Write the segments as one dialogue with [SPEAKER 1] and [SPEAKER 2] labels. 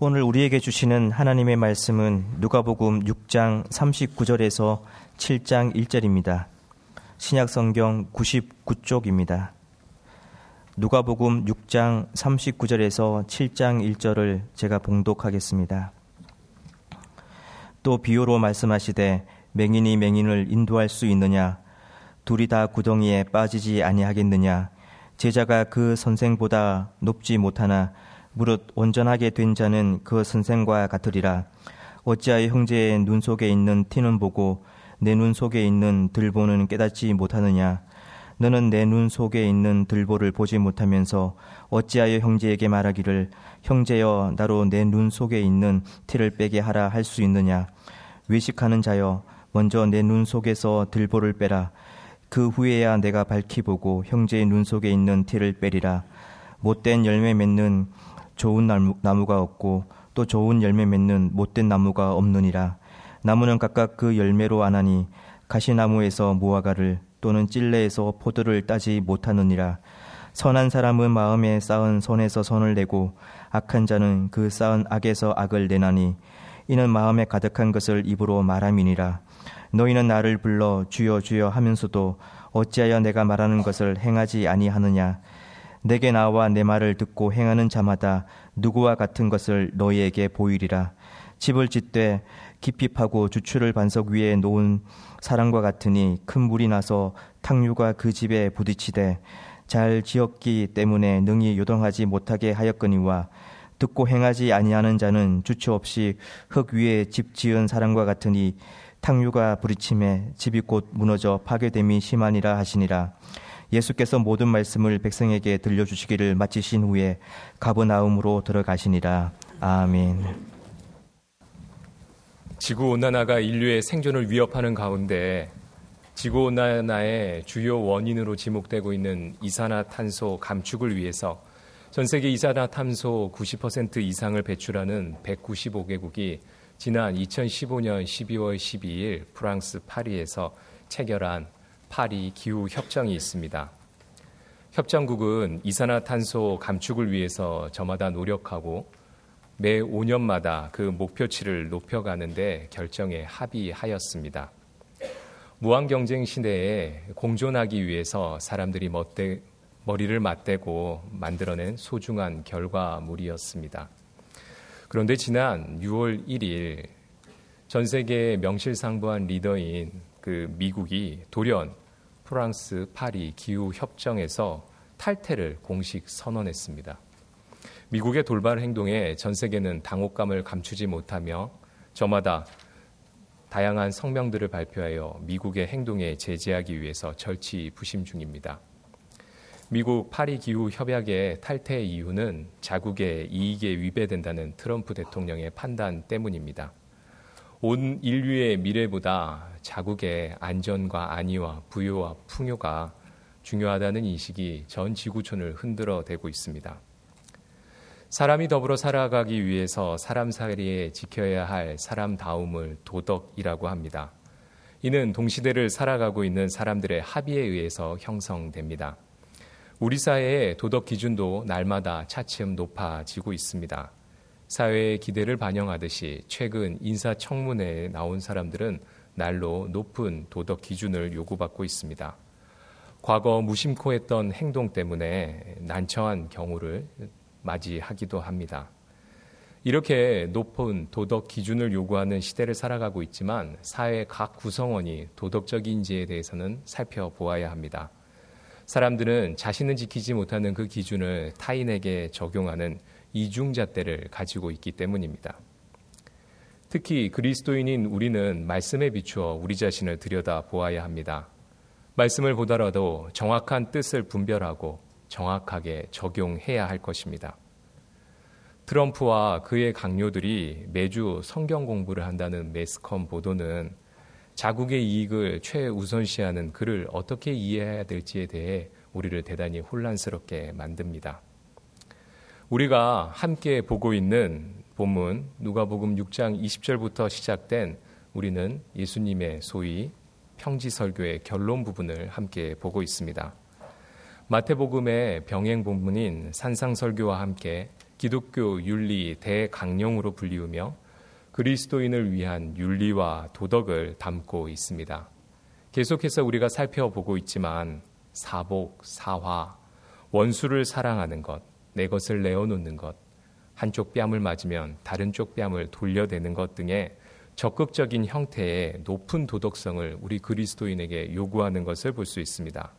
[SPEAKER 1] 오늘 우리에게 주시는 하나님의 말씀은 누가복음 6장 39절에서 7장 1절입니다. 신약 성경 99쪽입니다. 누가복음 6장 39절에서 7장 1절을 제가 봉독하겠습니다. 또 비유로 말씀하시되 맹인이 맹인을 인도할 수 있느냐 둘이 다 구덩이에 빠지지 아니하겠느냐 제자가 그 선생보다 높지 못하나 무릇 온전하게 된 자는 그 선생과 같으리라. 어찌하여 형제의 눈 속에 있는 티는 보고 내 눈 속에 있는 들보는 깨닫지 못하느냐? 너는 내 눈 속에 있는 들보를 보지 못하면서 어찌하여 형제에게 말하기를 형제여 나로 내 눈 속에 있는 티를 빼게 하라 할 수 있느냐? 외식하는 자여 먼저 내 눈 속에서 들보를 빼라. 그 후에야 내가 밝히 보고 형제의 눈 속에 있는 티를 빼리라. 못된 열매 맺는 좋은 나무, 가 없고 또 좋은 열매 맺는 못된 나무가 없느니라. 나무는 각각 그 열매로 아나니 가시나무에서 무화과를 또는 찔레에서 포도를 따지 못하느니라. 선한 사람은 마음에 쌓은 손에서 손을 내고 악한 자는 그 쌓은 악에서 악을 내나니 이는 마음에 가득한 것을 입으로 말함이니라. 너희는 나를 불러 주여 주여 하면서도 어찌하여 내가 말하는 것을 행하지 아니하느냐 내게 나와 내 말을 듣고 행하는 자마다 누구와 같은 것을 너희에게 보이리라 집을 짓되 깊이 파고 주추를 반석 위에 놓은 사람과 같으니 큰 물이 나서 탕류가 그 집에 부딪히되 잘 지었기 때문에 능히 요동하지 못하게 하였거니와 듣고 행하지 아니하는 자는 주추 없이 흙 위에 집 지은 사람과 같으니 탕류가 부딪힘에 집이 곧 무너져 파괴됨이 심하니라 하시니라. 예수께서 모든 말씀을 백성에게 들려주시기를 마치신 후에 가브나움으로 들어가시니라. 아멘.
[SPEAKER 2] 지구 온난화가 인류의 생존을 위협하는 가운데 지구 온난화의 주요 원인으로 지목되고 있는 이산화탄소 감축을 위해서 전 세계 이산화탄소 90% 이상을 배출하는 195개국이 지난 2015년 12월 12일 프랑스 파리에서 체결한 파리 기후 협정이 있습니다. 협정국은 이산화탄소 감축을 위해서 저마다 노력하고 매 5년마다 그 목표치를 높여가는데 결정에 합의하였습니다. 무한 경쟁 시대에 공존하기 위해서 사람들이 멋대, 머리를 맞대고 만들어낸 소중한 결과물이었습니다. 그런데 지난 6월 1일 전 세계 명실상부한 리더인 그 미국이 돌연 프랑스 파리 기후 협정에서 탈퇴를 공식 선언했습니다. 미국의 돌발 행동에 전 세계는 당혹감을 감추지 못하며 저마다 다양한 성명들을 발표하여 미국의 행동에 제재하기 위해서 절치 부심 중입니다. 미국 파리 기후 협약의 탈퇴 이유는 자국의 이익에 위배된다는 트럼프 대통령의 판단 때문입니다. 온 인류의 미래보다 자국의 안전과 안위와 부유와 풍요가 중요하다는 인식이 전 지구촌을 흔들어 대고 있습니다. 사람이 더불어 살아가기 위해서 사람 사이에 지켜야 할 사람다움을 도덕이라고 합니다. 이는 동시대를 살아가고 있는 사람들의 합의에 의해서 형성됩니다. 우리 사회의 도덕 기준도 날마다 차츰 높아지고 있습니다. 사회의 기대를 반영하듯이 최근 인사청문회에 나온 사람들은 날로 높은 도덕 기준을 요구받고 있습니다. 과거 무심코 했던 행동 때문에 난처한 경우를 맞이하기도 합니다. 이렇게 높은 도덕 기준을 요구하는 시대를 살아가고 있지만 사회 각 구성원이 도덕적인지에 대해서는 살펴보아야 합니다. 사람들은 자신은 지키지 못하는 그 기준을 타인에게 적용하는 이중잣대를 가지고 있기 때문입니다. 특히 그리스도인인 우리는 말씀에 비추어 우리 자신을 들여다 보아야 합니다. 말씀을 보더라도 정확한 뜻을 분별하고 정확하게 적용해야 할 것입니다. 트럼프와 그의 강요들이 매주 성경 공부를 한다는 매스컴 보도는 자국의 이익을 최우선시하는 그를 어떻게 이해해야 될지에 대해 우리를 대단히 혼란스럽게 만듭니다. 우리가 함께 보고 있는 본문 누가복음 6장 20절부터 시작된 우리는 예수님의 소위 평지 설교의 결론 부분을 함께 보고 있습니다. 마태복음의 병행 본문인 산상 설교와 함께 기독교 윤리 대강령으로 불리우며 그리스도인을 위한 윤리와 도덕을 담고 있습니다. 계속해서 우리가 살펴보고 있지만 사복, 사화, 원수를 사랑하는 것, 내 것을 내어놓는 것, 한쪽 뺨을 맞으면 다른 쪽 뺨을 돌려대는 것 등의 적극적인 형태의 높은 도덕성을 우리 그리스도인에게 요구하는 것을 볼 수 있습니다.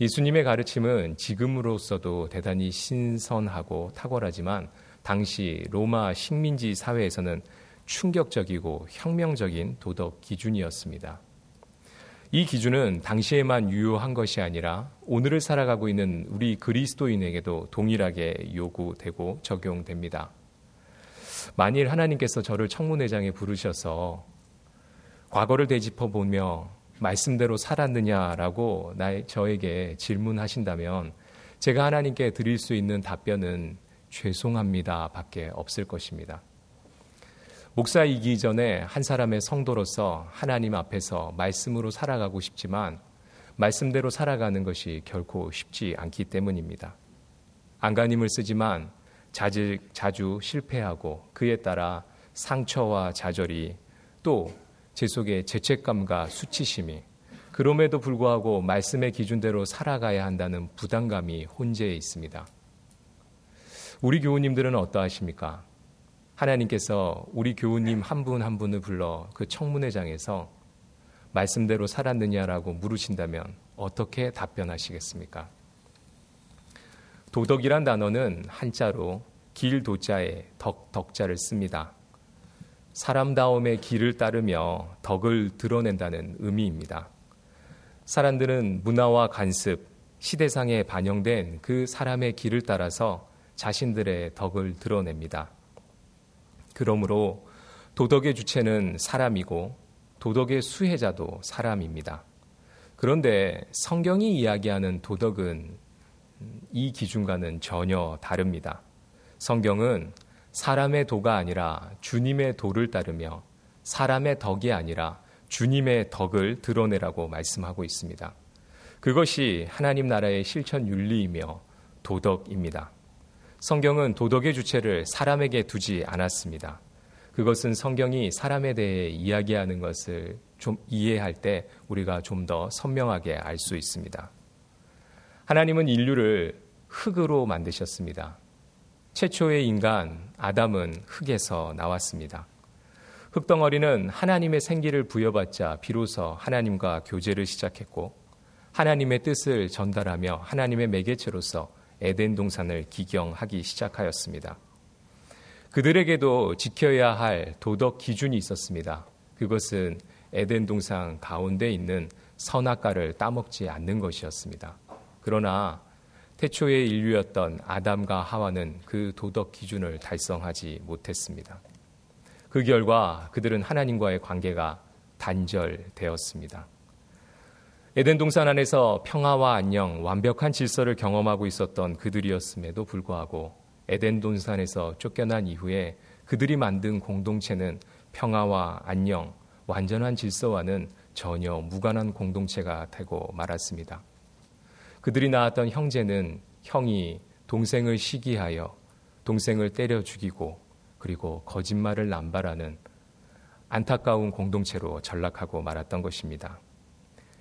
[SPEAKER 2] 예수님의 가르침은 지금으로서도 대단히 신선하고 탁월하지만 당시 로마 식민지 사회에서는 충격적이고 혁명적인 도덕 기준이었습니다. 이 기준은 당시에만 유효한 것이 아니라 오늘을 살아가고 있는 우리 그리스도인에게도 동일하게 요구되고 적용됩니다. 만일 하나님께서 저를 청문회장에 부르셔서 과거를 되짚어 보며 말씀대로 살았느냐라고 나 저에게 질문하신다면 제가 하나님께 드릴 수 있는 답변은 죄송합니다 밖에 없을 것입니다. 목사이기 전에 한 사람의 성도로서 하나님 앞에서 말씀으로 살아가고 싶지만 말씀대로 살아가는 것이 결코 쉽지 않기 때문입니다. 안간힘을 쓰지만 자주, 자주 실패하고 그에 따라 상처와 좌절이 또 제 속에 죄책감과 수치심이 그럼에도 불구하고 말씀의 기준대로 살아가야 한다는 부담감이 혼재해 있습니다. 우리 교우님들은 어떠하십니까? 하나님께서 우리 교우님 한 분한 한 분을 불러 그 청문회장에서 말씀대로 살았느냐라고 물으신다면 어떻게 답변하시겠습니까? 도덕이란 단어는 한자로 길 도자에 덕 덕자를 씁니다. 사람다움의 길을 따르며 덕을 드러낸다는 의미입니다. 사람들은 문화와 간습, 시대상에 반영된 그 사람의 길을 따라서 자신들의 덕을 드러냅니다. 그러므로 도덕의 주체는 사람이고 도덕의 수혜자도 사람입니다. 그런데 성경이 이야기하는 도덕은 이 기준과는 전혀 다릅니다. 성경은 사람의 도가 아니라 주님의 도를 따르며 사람의 덕이 아니라 주님의 덕을 드러내라고 말씀하고 있습니다. 그것이 하나님 나라의 실천 윤리이며 도덕입니다. 성경은 도덕의 주체를 사람에게 두지 않았습니다. 그것은 성경이 사람에 대해 이야기하는 것을 좀 이해할 때 우리가 좀 더 선명하게 알 수 있습니다. 하나님은 인류를 흙으로 만드셨습니다. 최초의 인간 아담은 흙에서 나왔습니다. 흙덩어리는 하나님의 생기를 부여받자 비로소 하나님과 교제를 시작했고 하나님의 뜻을 전달하며 하나님의 매개체로서 에덴 동산을 기경하기 시작하였습니다. 그들에게도 지켜야 할 도덕 기준이 있었습니다. 그것은 에덴 동산 가운데 있는 선악과를 따먹지 않는 것이었습니다. 그러나 태초의 인류였던 아담과 하와는 그 도덕 기준을 달성하지 못했습니다. 그 결과 그들은 하나님과의 관계가 단절되었습니다. 에덴 동산 안에서 평화와 안녕, 완벽한 질서를 경험하고 있었던 그들이었음에도 불구하고 에덴 동산에서 쫓겨난 이후에 그들이 만든 공동체는 평화와 안녕, 완전한 질서와는 전혀 무관한 공동체가 되고 말았습니다. 그들이 낳았던 형제는 형이 동생을 시기하여 동생을 때려 죽이고 그리고 거짓말을 남발하는 안타까운 공동체로 전락하고 말았던 것입니다.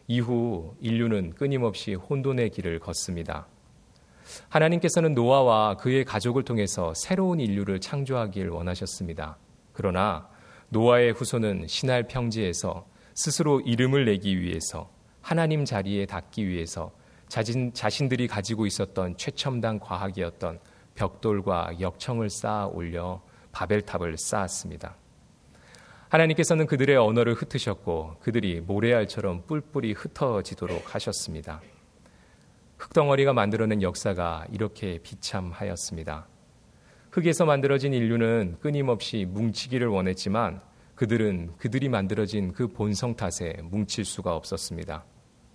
[SPEAKER 2] 이후 인류는 끊임없이 혼돈의 길을 걷습니다. 하나님께서는 노아와 그의 가족을 통해서 새로운 인류를 창조하길 원하셨습니다. 그러나 노아의 후손은 신할 평지에서 스스로 이름을 내기 위해서 하나님 자리에 닿기 위해서 자신, 자신들이 가지고 있었던 최첨단 과학이었던 벽돌과 역청을 쌓아 올려 바벨탑을 쌓았습니다. 하나님께서는 그들의 언어를 흩으셨고 그들이 모래알처럼 뿔뿔이 흩어지도록 하셨습니다. 흙덩어리가 만들어낸 역사가 이렇게 비참하였습니다. 흙에서 만들어진 인류는 끊임없이 뭉치기를 원했지만 그들은 그들이 만들어진 그 본성 탓에 뭉칠 수가 없었습니다.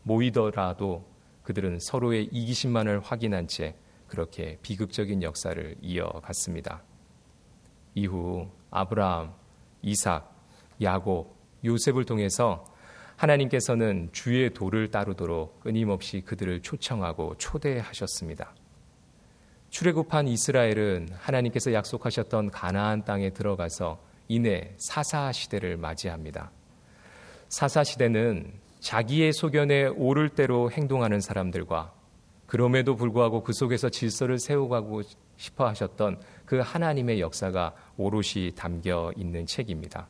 [SPEAKER 2] 모이더라도 그들은 서로의 이기심만을 확인한 채 그렇게 비극적인 역사를 이어갔습니다. 이후 아브라함, 이삭, 야곱, 요셉을 통해서 하나님께서는 주의 도를 따르도록 끊임없이 그들을 초청하고 초대하셨습니다. 출애굽한 이스라엘은 하나님께서 약속하셨던 가나안 땅에 들어가서 이내 사사 시대를 맞이합니다. 사사 시대는 자기의 소견에 오를 대로 행동하는 사람들과 그럼에도 불구하고 그 속에서 질서를 세워가고 싶어 하셨던 그 하나님의 역사가 오롯이 담겨 있는 책입니다.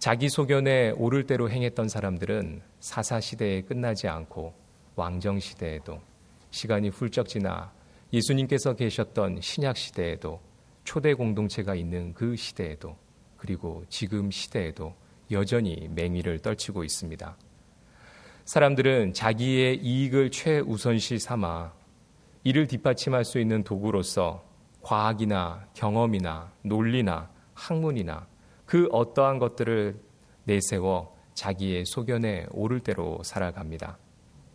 [SPEAKER 2] 자기 소견에 오를 대로 행했던 사람들은 사사 시대에 끝나지 않고 왕정 시대에도 시간이 훌쩍 지나 예수님께서 계셨던 신약 시대에도 초대 공동체가 있는 그 시대에도 그리고 지금 시대에도 여전히 맹위를 떨치고 있습니다. 사람들은 자기의 이익을 최우선시 삼아 이를 뒷받침할 수 있는 도구로서 과학이나 경험이나 논리나 학문이나 그 어떠한 것들을 내세워 자기의 소견에 오를 대로 살아갑니다.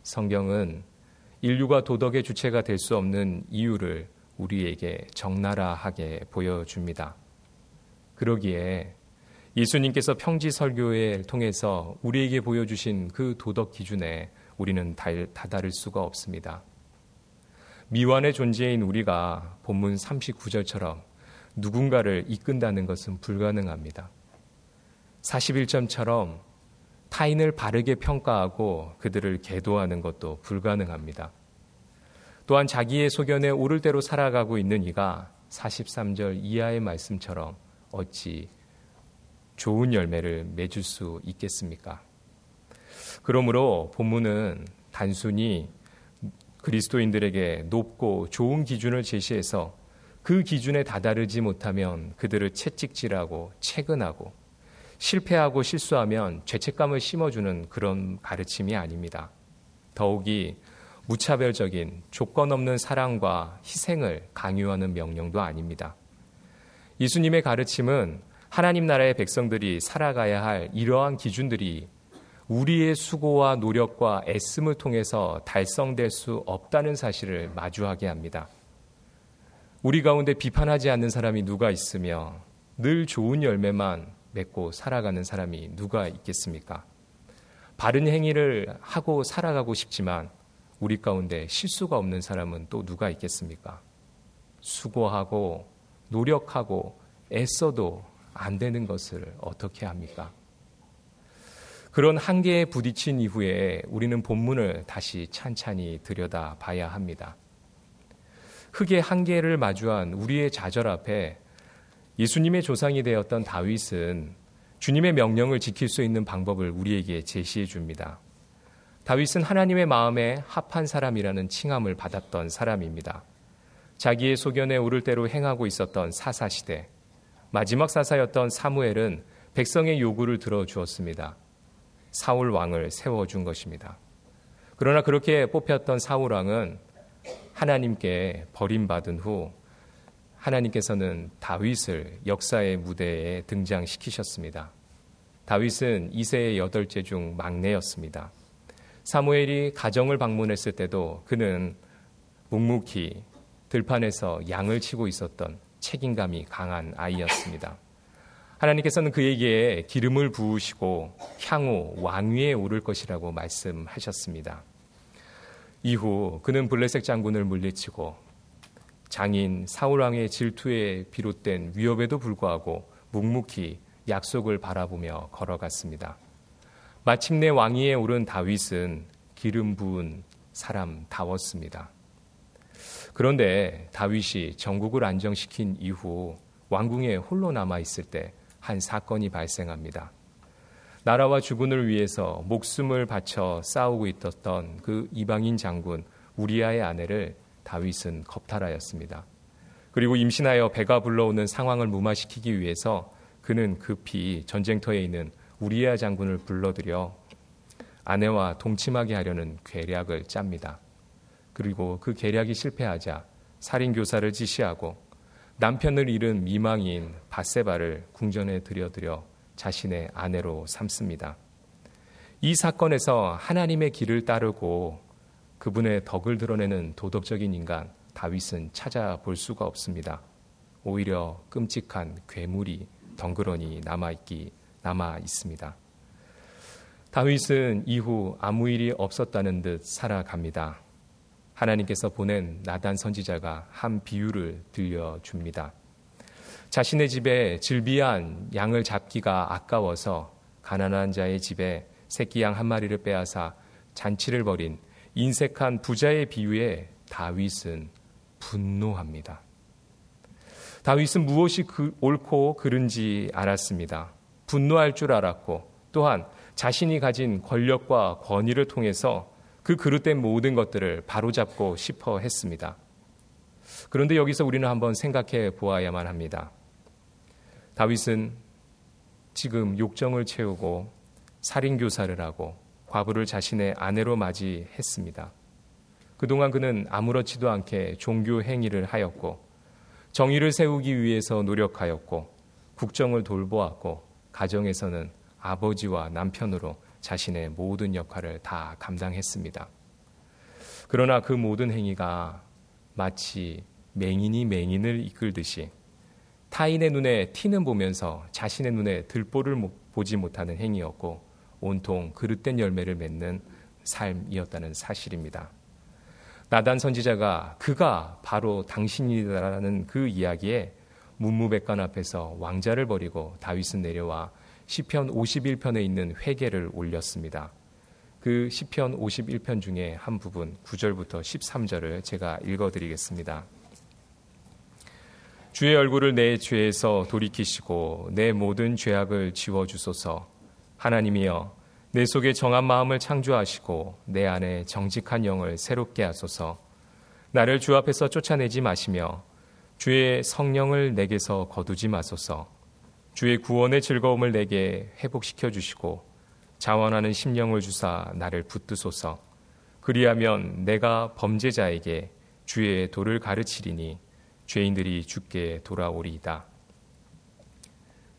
[SPEAKER 2] 성경은 인류가 도덕의 주체가 될 수 없는 이유를 우리에게 적나라하게 보여줍니다. 그러기에 예수님께서 평지 설교를 통해서 우리에게 보여주신 그 도덕 기준에 우리는 다다를 수가 없습니다. 미완의 존재인 우리가 본문 39절처럼 누군가를 이끈다는 것은 불가능합니다. 41점처럼 타인을 바르게 평가하고 그들을 계도하는 것도 불가능합니다. 또한 자기의 소견에 오를 대로 살아가고 있는 이가 43절 이하의 말씀처럼 어찌 좋은 열매를 맺을 수 있겠습니까? 그러므로 본문은 단순히 그리스도인들에게 높고 좋은 기준을 제시해서 그 기준에 다다르지 못하면 그들을 채찍질하고 채근하고 실패하고 실수하면 죄책감을 심어주는 그런 가르침이 아닙니다. 더욱이 무차별적인 조건 없는 사랑과 희생을 강요하는 명령도 아닙니다. 예수님의 가르침은 하나님 나라의 백성들이 살아가야 할 이러한 기준들이 우리의 수고와 노력과 애씀을 통해서 달성될 수 없다는 사실을 마주하게 합니다. 우리 가운데 비판하지 않는 사람이 누가 있으며 늘 좋은 열매만 맺고 살아가는 사람이 누가 있겠습니까? 바른 행위를 하고 살아가고 싶지만 우리 가운데 실수가 없는 사람은 또 누가 있겠습니까? 수고하고 노력하고 애써도 안 되는 것을 어떻게 합니까? 그런 한계에 부딪힌 이후에 우리는 본문을 다시 찬찬히 들여다 봐야 합니다. 흙의 한계를 마주한 우리의 좌절 앞에 예수님의 조상이 되었던 다윗은 주님의 명령을 지킬 수 있는 방법을 우리에게 제시해 줍니다. 다윗은 하나님의 마음에 합한 사람이라는 칭함을 받았던 사람입니다. 자기의 소견에 오를 대로 행하고 있었던 사사 시대, 마지막 사사였던 사무엘은 백성의 요구를 들어주었습니다. 사울 왕을 세워준 것입니다. 그러나 그렇게 뽑혔던 사울 왕은 하나님께 버림받은 후 하나님께서는 다윗을 역사의 무대에 등장시키셨습니다. 다윗은 이세의 여덟째 중 막내였습니다. 사무엘이 가정을 방문했을 때도 그는 묵묵히 들판에서 양을 치고 있었던 책임감이 강한 아이였습니다. 하나님께서는 그에게 기름을 부으시고 향후 왕위에 오를 것이라고 말씀하셨습니다. 이후 그는 블레셋 장군을 물리치고 장인 사울왕의 질투에 비롯된 위협에도 불구하고 묵묵히 약속을 바라보며 걸어갔습니다. 마침내 왕위에 오른 다윗은 기름 부은 사람 다웠습니다. 그런데 다윗이 전국을 안정시킨 이후 왕궁에 홀로 남아 있을 때 한 사건이 발생합니다. 나라와 주군을 위해서 목숨을 바쳐 싸우고 있었던 그 이방인 장군 우리아의 아내를 다윗은 겁탈하였습니다. 그리고 임신하여 배가 불러오는 상황을 무마시키기 위해서 그는 급히 전쟁터에 있는 우리아 장군을 불러들여 아내와 동침하게 하려는 계략을 짭니다. 그리고 그 계략이 실패하자 살인 교사를 지시하고 남편을 잃은 미망인 바세바를 궁전에 들여들여 자신의 아내로 삼습니다. 이 사건에서 하나님의 길을 따르고 그분의 덕을 드러내는 도덕적인 인간 다윗은 찾아볼 수가 없습니다. 오히려 끔찍한 괴물이 덩그러니 남아있기 남아 있습니다. 다윗은 이후 아무 일이 없었다는 듯 살아갑니다. 하나님께서 보낸 나단 선지자가 한 비유를 들려줍니다. 자신의 집에 질비한 양을 잡기가 아까워서 가난한 자의 집에 새끼 양 한 마리를 빼앗아 잔치를 벌인 인색한 부자의 비유에 다윗은 분노합니다. 다윗은 무엇이 그 옳고 그른지 알았습니다. 분노할 줄 알았고 또한 자신이 가진 권력과 권위를 통해서 그 그릇된 모든 것들을 바로잡고 싶어 했습니다. 그런데 여기서 우리는 한번 생각해 보아야만 합니다. 다윗은 지금 욕정을 채우고 살인교사를 하고 과부를 자신의 아내로 맞이했습니다. 그동안 그는 아무렇지도 않게 종교 행위를 하였고 정의를 세우기 위해서 노력하였고 국정을 돌보았고 가정에서는 아버지와 남편으로 자신의 모든 역할을 다 감당했습니다. 그러나 그 모든 행위가 마치 맹인이 맹인을 이끌듯이 타인의 눈에 티는 보면서 자신의 눈에 들보를 보지 못하는 행위였고 온통 그릇된 열매를 맺는 삶이었다는 사실입니다. 나단 선지자가 그가 바로 당신이라는 그 이야기에 문무백관 앞에서 왕자를 버리고 다윗은 내려와 시편 51편에 있는 회개를 올렸습니다. 그 시편 51편 중에 한 부분 9절부터 13절을 제가 읽어 드리겠습니다. 주의 얼굴을 내 죄에서 돌이키시고 내 모든 죄악을 지워 주소서. 하나님이여 내 속에 정한 마음을 창조하시고 내 안에 정직한 영을 새롭게 하소서. 나를 주 앞에서 쫓아내지 마시며 주의 성령을 내게서 거두지 마소서. 주의 구원의 즐거움을 내게 회복시켜 주시고 자원하는 심령을 주사 나를 붙드소서. 그리하면 내가 범죄자에게 주의 도를 가르치리니 죄인들이 죽게 돌아오리이다.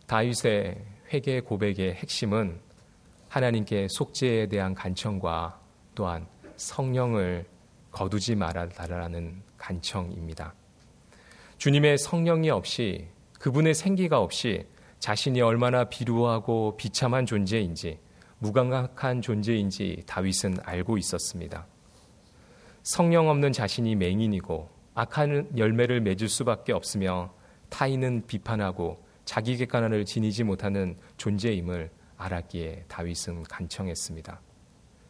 [SPEAKER 2] 다윗의 회개 고백의 핵심은 하나님께 속죄에 대한 간청과 또한 성령을 거두지 말아달라는 간청입니다. 주님의 성령이 없이 그분의 생기가 없이 자신이 얼마나 비루하고 비참한 존재인지 무감각한 존재인지 다윗은 알고 있었습니다. 성령 없는 자신이 맹인이고 악한 열매를 맺을 수밖에 없으며 타인은 비판하고 자기 객관화를 지니지 못하는 존재임을 알았기에 다윗은 간청했습니다.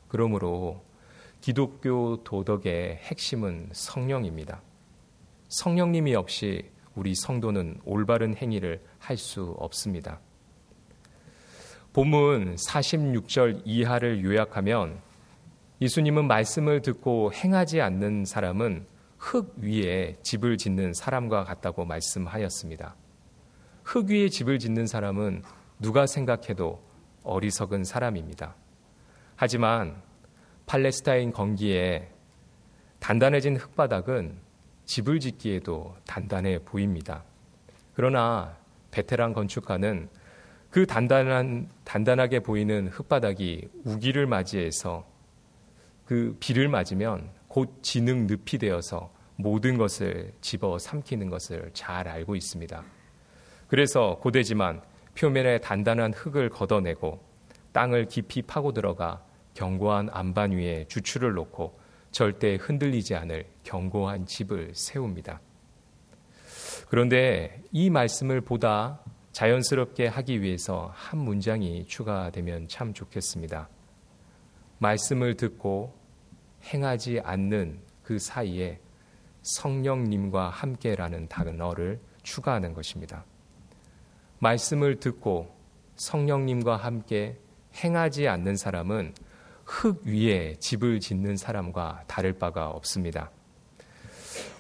[SPEAKER 2] 그러므로 기독교 도덕의 핵심은 성령입니다. 성령님이 없이 우리 성도는 올바른 행위를 할 수 없습니다. 본문 46절 이하를 요약하면 예수님은 말씀을 듣고 행하지 않는 사람은 흙 위에 집을 짓는 사람과 같다고 말씀하였습니다. 흙 위에 집을 짓는 사람은 누가 생각해도 어리석은 사람입니다. 하지만 팔레스타인 건기에 단단해진 흙바닥은 집을 짓기에도 단단해 보입니다. 그러나 베테랑 건축가는 그 단단한 단단하게 보이는 흙바닥이 우기를 맞이해서 그 비를 맞으면 곧 진흙 늪이 되어서 모든 것을 집어 삼키는 것을 잘 알고 있습니다. 그래서 고되지만 표면에 단단한 흙을 걷어내고 땅을 깊이 파고 들어가 견고한 안반 위에 주추를 놓고 절대 흔들리지 않을 견고한 집을 세웁니다. 그런데 이 말씀을 보다 자연스럽게 하기 위해서 한 문장이 추가되면 참 좋겠습니다. 말씀을 듣고 행하지 않는 그 사이에 성령님과 함께라는 단어를 추가하는 것입니다. 말씀을 듣고 성령님과 함께 행하지 않는 사람은 흙 위에 집을 짓는 사람과 다를 바가 없습니다.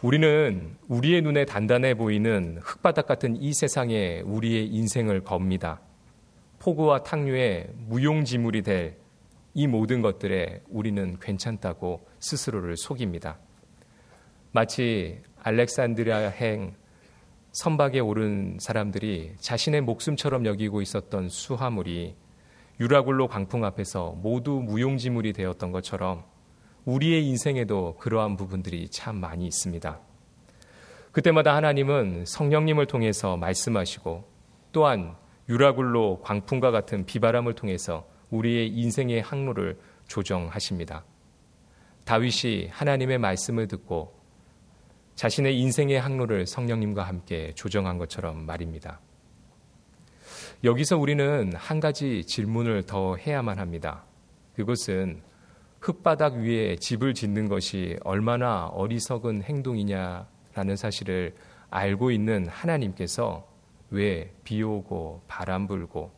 [SPEAKER 2] 우리는 우리의 눈에 단단해 보이는 흙바닥 같은 이 세상에 우리의 인생을 겁니다. 폭우와 탕류에 무용지물이 될 이 모든 것들에 우리는 괜찮다고 스스로를 속입니다. 마치 알렉산드리아 행 선박에 오른 사람들이 자신의 목숨처럼 여기고 있었던 수화물이 유라굴로 광풍 앞에서 모두 무용지물이 되었던 것처럼 우리의 인생에도 그러한 부분들이 참 많이 있습니다. 그때마다 하나님은 성령님을 통해서 말씀하시고 또한 유라굴로 광풍과 같은 비바람을 통해서 우리의 인생의 항로를 조정하십니다. 다윗이 하나님의 말씀을 듣고 자신의 인생의 항로를 성령님과 함께 조정한 것처럼 말입니다. 여기서 우리는 한 가지 질문을 더 해야만 합니다. 그것은 흙바닥 위에 집을 짓는 것이 얼마나 어리석은 행동이냐라는 사실을 알고 있는 하나님께서 왜 비 오고 바람 불고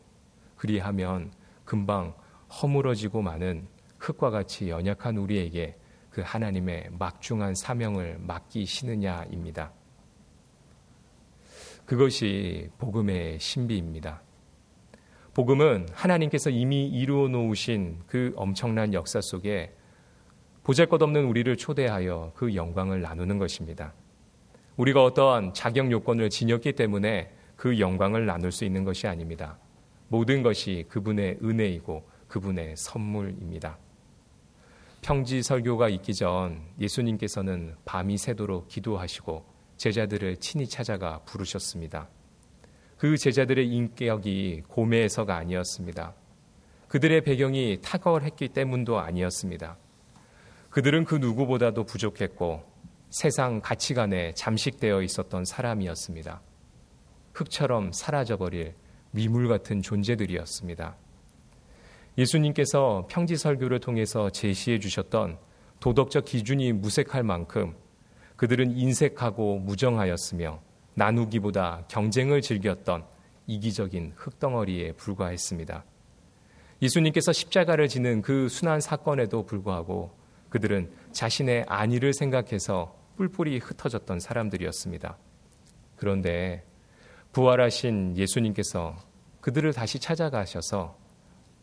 [SPEAKER 2] 그리하면 금방 허물어지고 마는 흙과 같이 연약한 우리에게 그 하나님의 막중한 사명을 맡기시느냐입니다. 그것이 복음의 신비입니다. 복음은 하나님께서 이미 이루어 놓으신 그 엄청난 역사 속에 보잘 것 없는 우리를 초대하여 그 영광을 나누는 것입니다. 우리가 어떠한 자격 요건을 지녔기 때문에 그 영광을 나눌 수 있는 것이 아닙니다. 모든 것이 그분의 은혜이고 그분의 선물입니다. 평지 설교가 있기 전 예수님께서는 밤이 새도록 기도하시고 제자들을 친히 찾아가 부르셨습니다. 그 제자들의 인격이 고매해서가 아니었습니다. 그들의 배경이 탁월했기 때문도 아니었습니다. 그들은 그 누구보다도 부족했고 세상 가치관에 잠식되어 있었던 사람이었습니다. 흙처럼 사라져버릴 미물 같은 존재들이었습니다. 예수님께서 평지 설교를 통해서 제시해 주셨던 도덕적 기준이 무색할 만큼 그들은 인색하고 무정하였으며 나누기보다 경쟁을 즐겼던 이기적인 흙덩어리에 불과했습니다. 예수님께서 십자가를 지는 그 순한 사건에도 불구하고 그들은 자신의 안위를 생각해서 뿔뿔이 흩어졌던 사람들이었습니다. 그런데 부활하신 예수님께서 그들을 다시 찾아가셔서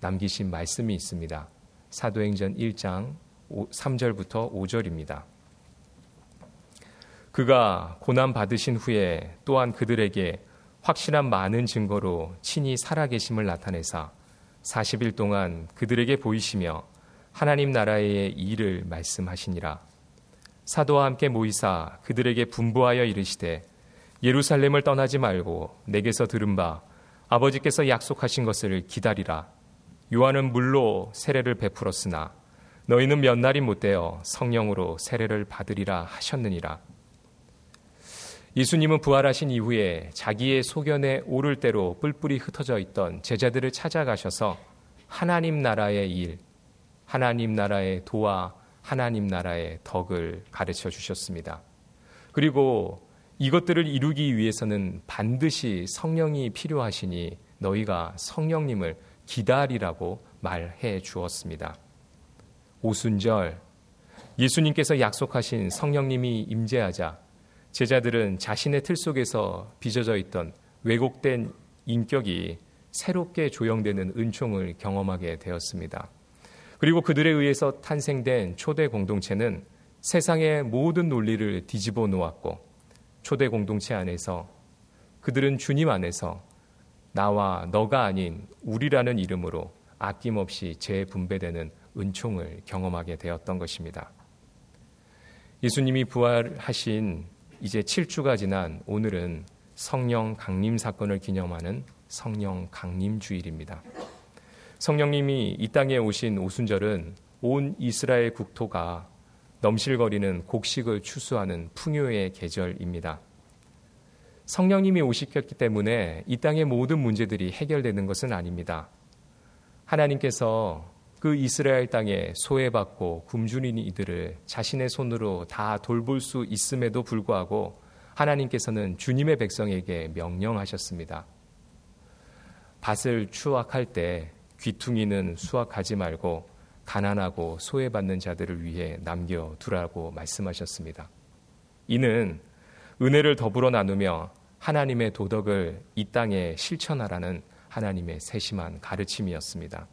[SPEAKER 2] 남기신 말씀이 있습니다. 사도행전 1장 3절부터 5절입니다. 그가 고난 받으신 후에 또한 그들에게 확실한 많은 증거로 친히 살아계심을 나타내사 40일 동안 그들에게 보이시며 하나님 나라의 일을 말씀하시니라. 사도와 함께 모이사 그들에게 분부하여 이르시되 예루살렘을 떠나지 말고 내게서 들은 바 아버지께서 약속하신 것을 기다리라. 요한은 물로 세례를 베풀었으나 너희는 몇 날이 못되어 성령으로 세례를 받으리라 하셨느니라. 예수님은 부활하신 이후에 자기의 소견에 오를 대로 뿔뿔이 흩어져 있던 제자들을 찾아가셔서 하나님 나라의 일, 하나님 나라의 도와 하나님 나라의 덕을 가르쳐 주셨습니다. 그리고 이것들을 이루기 위해서는 반드시 성령이 필요하시니 너희가 성령님을 기다리라고 말해 주었습니다. 오순절 예수님께서 약속하신 성령님이 임재하자 제자들은 자신의 틀 속에서 빚어져 있던 왜곡된 인격이 새롭게 조형되는 은총을 경험하게 되었습니다. 그리고 그들에 의해서 탄생된 초대 공동체는 세상의 모든 논리를 뒤집어 놓았고 초대 공동체 안에서 그들은 주님 안에서 나와 너가 아닌 우리라는 이름으로 아낌없이 재분배되는 은총을 경험하게 되었던 것입니다. 예수님이 부활하신 이제 7주가 지난 오늘은 성령 강림 사건을 기념하는 성령 강림 주일입니다. 성령님이 이 땅에 오신 오순절은 온 이스라엘 국토가 넘실거리는 곡식을 추수하는 풍요의 계절입니다. 성령님이 오셨기 때문에 이 땅의 모든 문제들이 해결되는 것은 아닙니다. 하나님께서 그 이스라엘 땅에 소외받고 굶주린 이들을 자신의 손으로 다 돌볼 수 있음에도 불구하고 하나님께서는 주님의 백성에게 명령하셨습니다. 밭을 추악할 때 귀퉁이는 수확하지 말고 가난하고 소외받는 자들을 위해 남겨두라고 말씀하셨습니다. 이는 은혜를 더불어 나누며 하나님의 도덕을 이 땅에 실천하라는 하나님의 세심한 가르침이었습니다.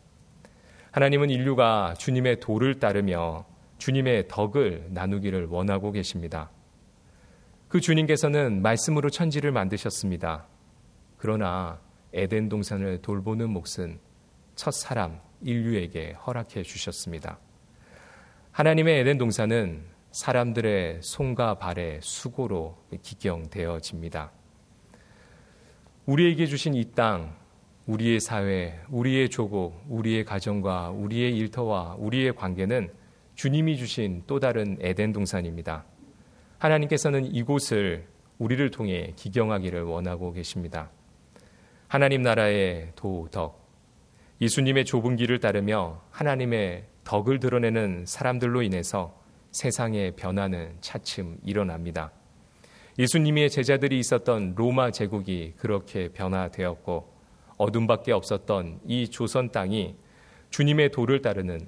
[SPEAKER 2] 하나님은 인류가 주님의 도를 따르며 주님의 덕을 나누기를 원하고 계십니다. 그 주님께서는 말씀으로 천지를 만드셨습니다. 그러나 에덴 동산을 돌보는 몫은 첫 사람 인류에게 허락해 주셨습니다. 하나님의 에덴 동산은 사람들의 손과 발의 수고로 기경되어집니다. 우리에게 주신 이 땅, 우리의 사회, 우리의 조국, 우리의 가정과 우리의 일터와 우리의 관계는 주님이 주신 또 다른 에덴 동산입니다. 하나님께서는 이곳을 우리를 통해 기경하기를 원하고 계십니다. 하나님 나라의 도 덕, 예수님의 좁은 길을 따르며 하나님의 덕을 드러내는 사람들로 인해서 세상의 변화는 차츰 일어납니다. 예수님의 제자들이 있었던 로마 제국이 그렇게 변화되었고 어둠밖에 없었던 이 조선 땅이 주님의 도를 따르는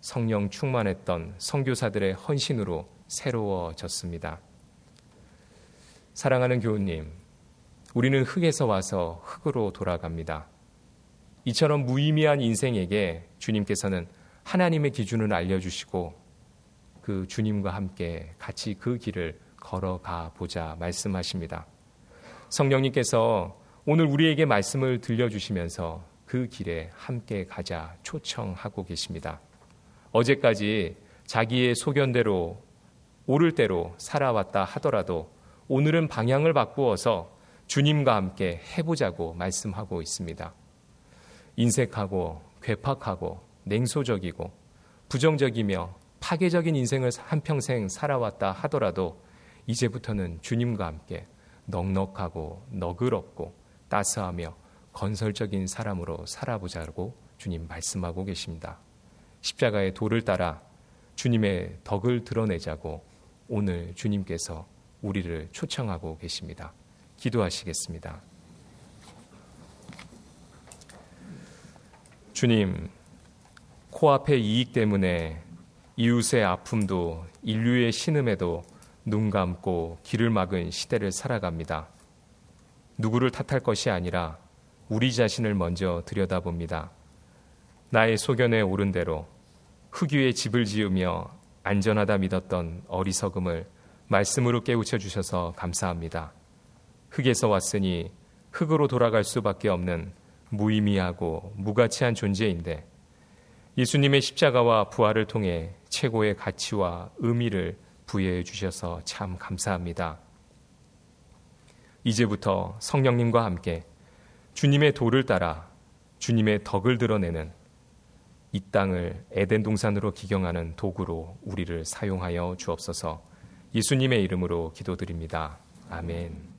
[SPEAKER 2] 성령 충만했던 성교사들의 헌신으로 새로워졌습니다. 사랑하는 교우님, 우리는 흙에서 와서 흙으로 돌아갑니다. 이처럼 무의미한 인생에게 주님께서는 하나님의 기준을 알려주시고 그 주님과 함께 같이 그 길을 걸어가 보자 말씀하십니다. 성령님께서 오늘 우리에게 말씀을 들려주시면서 그 길에 함께 가자 초청하고 계십니다. 어제까지 자기의 소견대로 오를 대로 살아왔다 하더라도 오늘은 방향을 바꾸어서 주님과 함께 해보자고 말씀하고 있습니다. 인색하고 괴팍하고 냉소적이고 부정적이며 파괴적인 인생을 한평생 살아왔다 하더라도 이제부터는 주님과 함께 넉넉하고 너그럽고 따스하며 건설적인 사람으로 살아보자고 주님 말씀하고 계십니다. 십자가의 도를 따라 주님의 덕을 드러내자고 오늘 주님께서 우리를 초청하고 계십니다. 기도하시겠습니다. 주님, 코앞의 이익 때문에 이웃의 아픔도 인류의 신음에도 눈 감고 길을 막은 시대를 살아갑니다. 누구를 탓할 것이 아니라 우리 자신을 먼저 들여다봅니다. 나의 소견에 오른 대로 흙 위에 집을 지으며 안전하다 믿었던 어리석음을 말씀으로 깨우쳐 주셔서 감사합니다. 흙에서 왔으니 흙으로 돌아갈 수밖에 없는 무의미하고 무가치한 존재인데 예수님의 십자가와 부활을 통해 최고의 가치와 의미를 부여해 주셔서 참 감사합니다. 이제부터 성령님과 함께 주님의 도를 따라 주님의 덕을 드러내는 이 땅을 에덴 동산으로 기경하는 도구로 우리를 사용하여 주옵소서 예수님의 이름으로 기도드립니다. 아멘.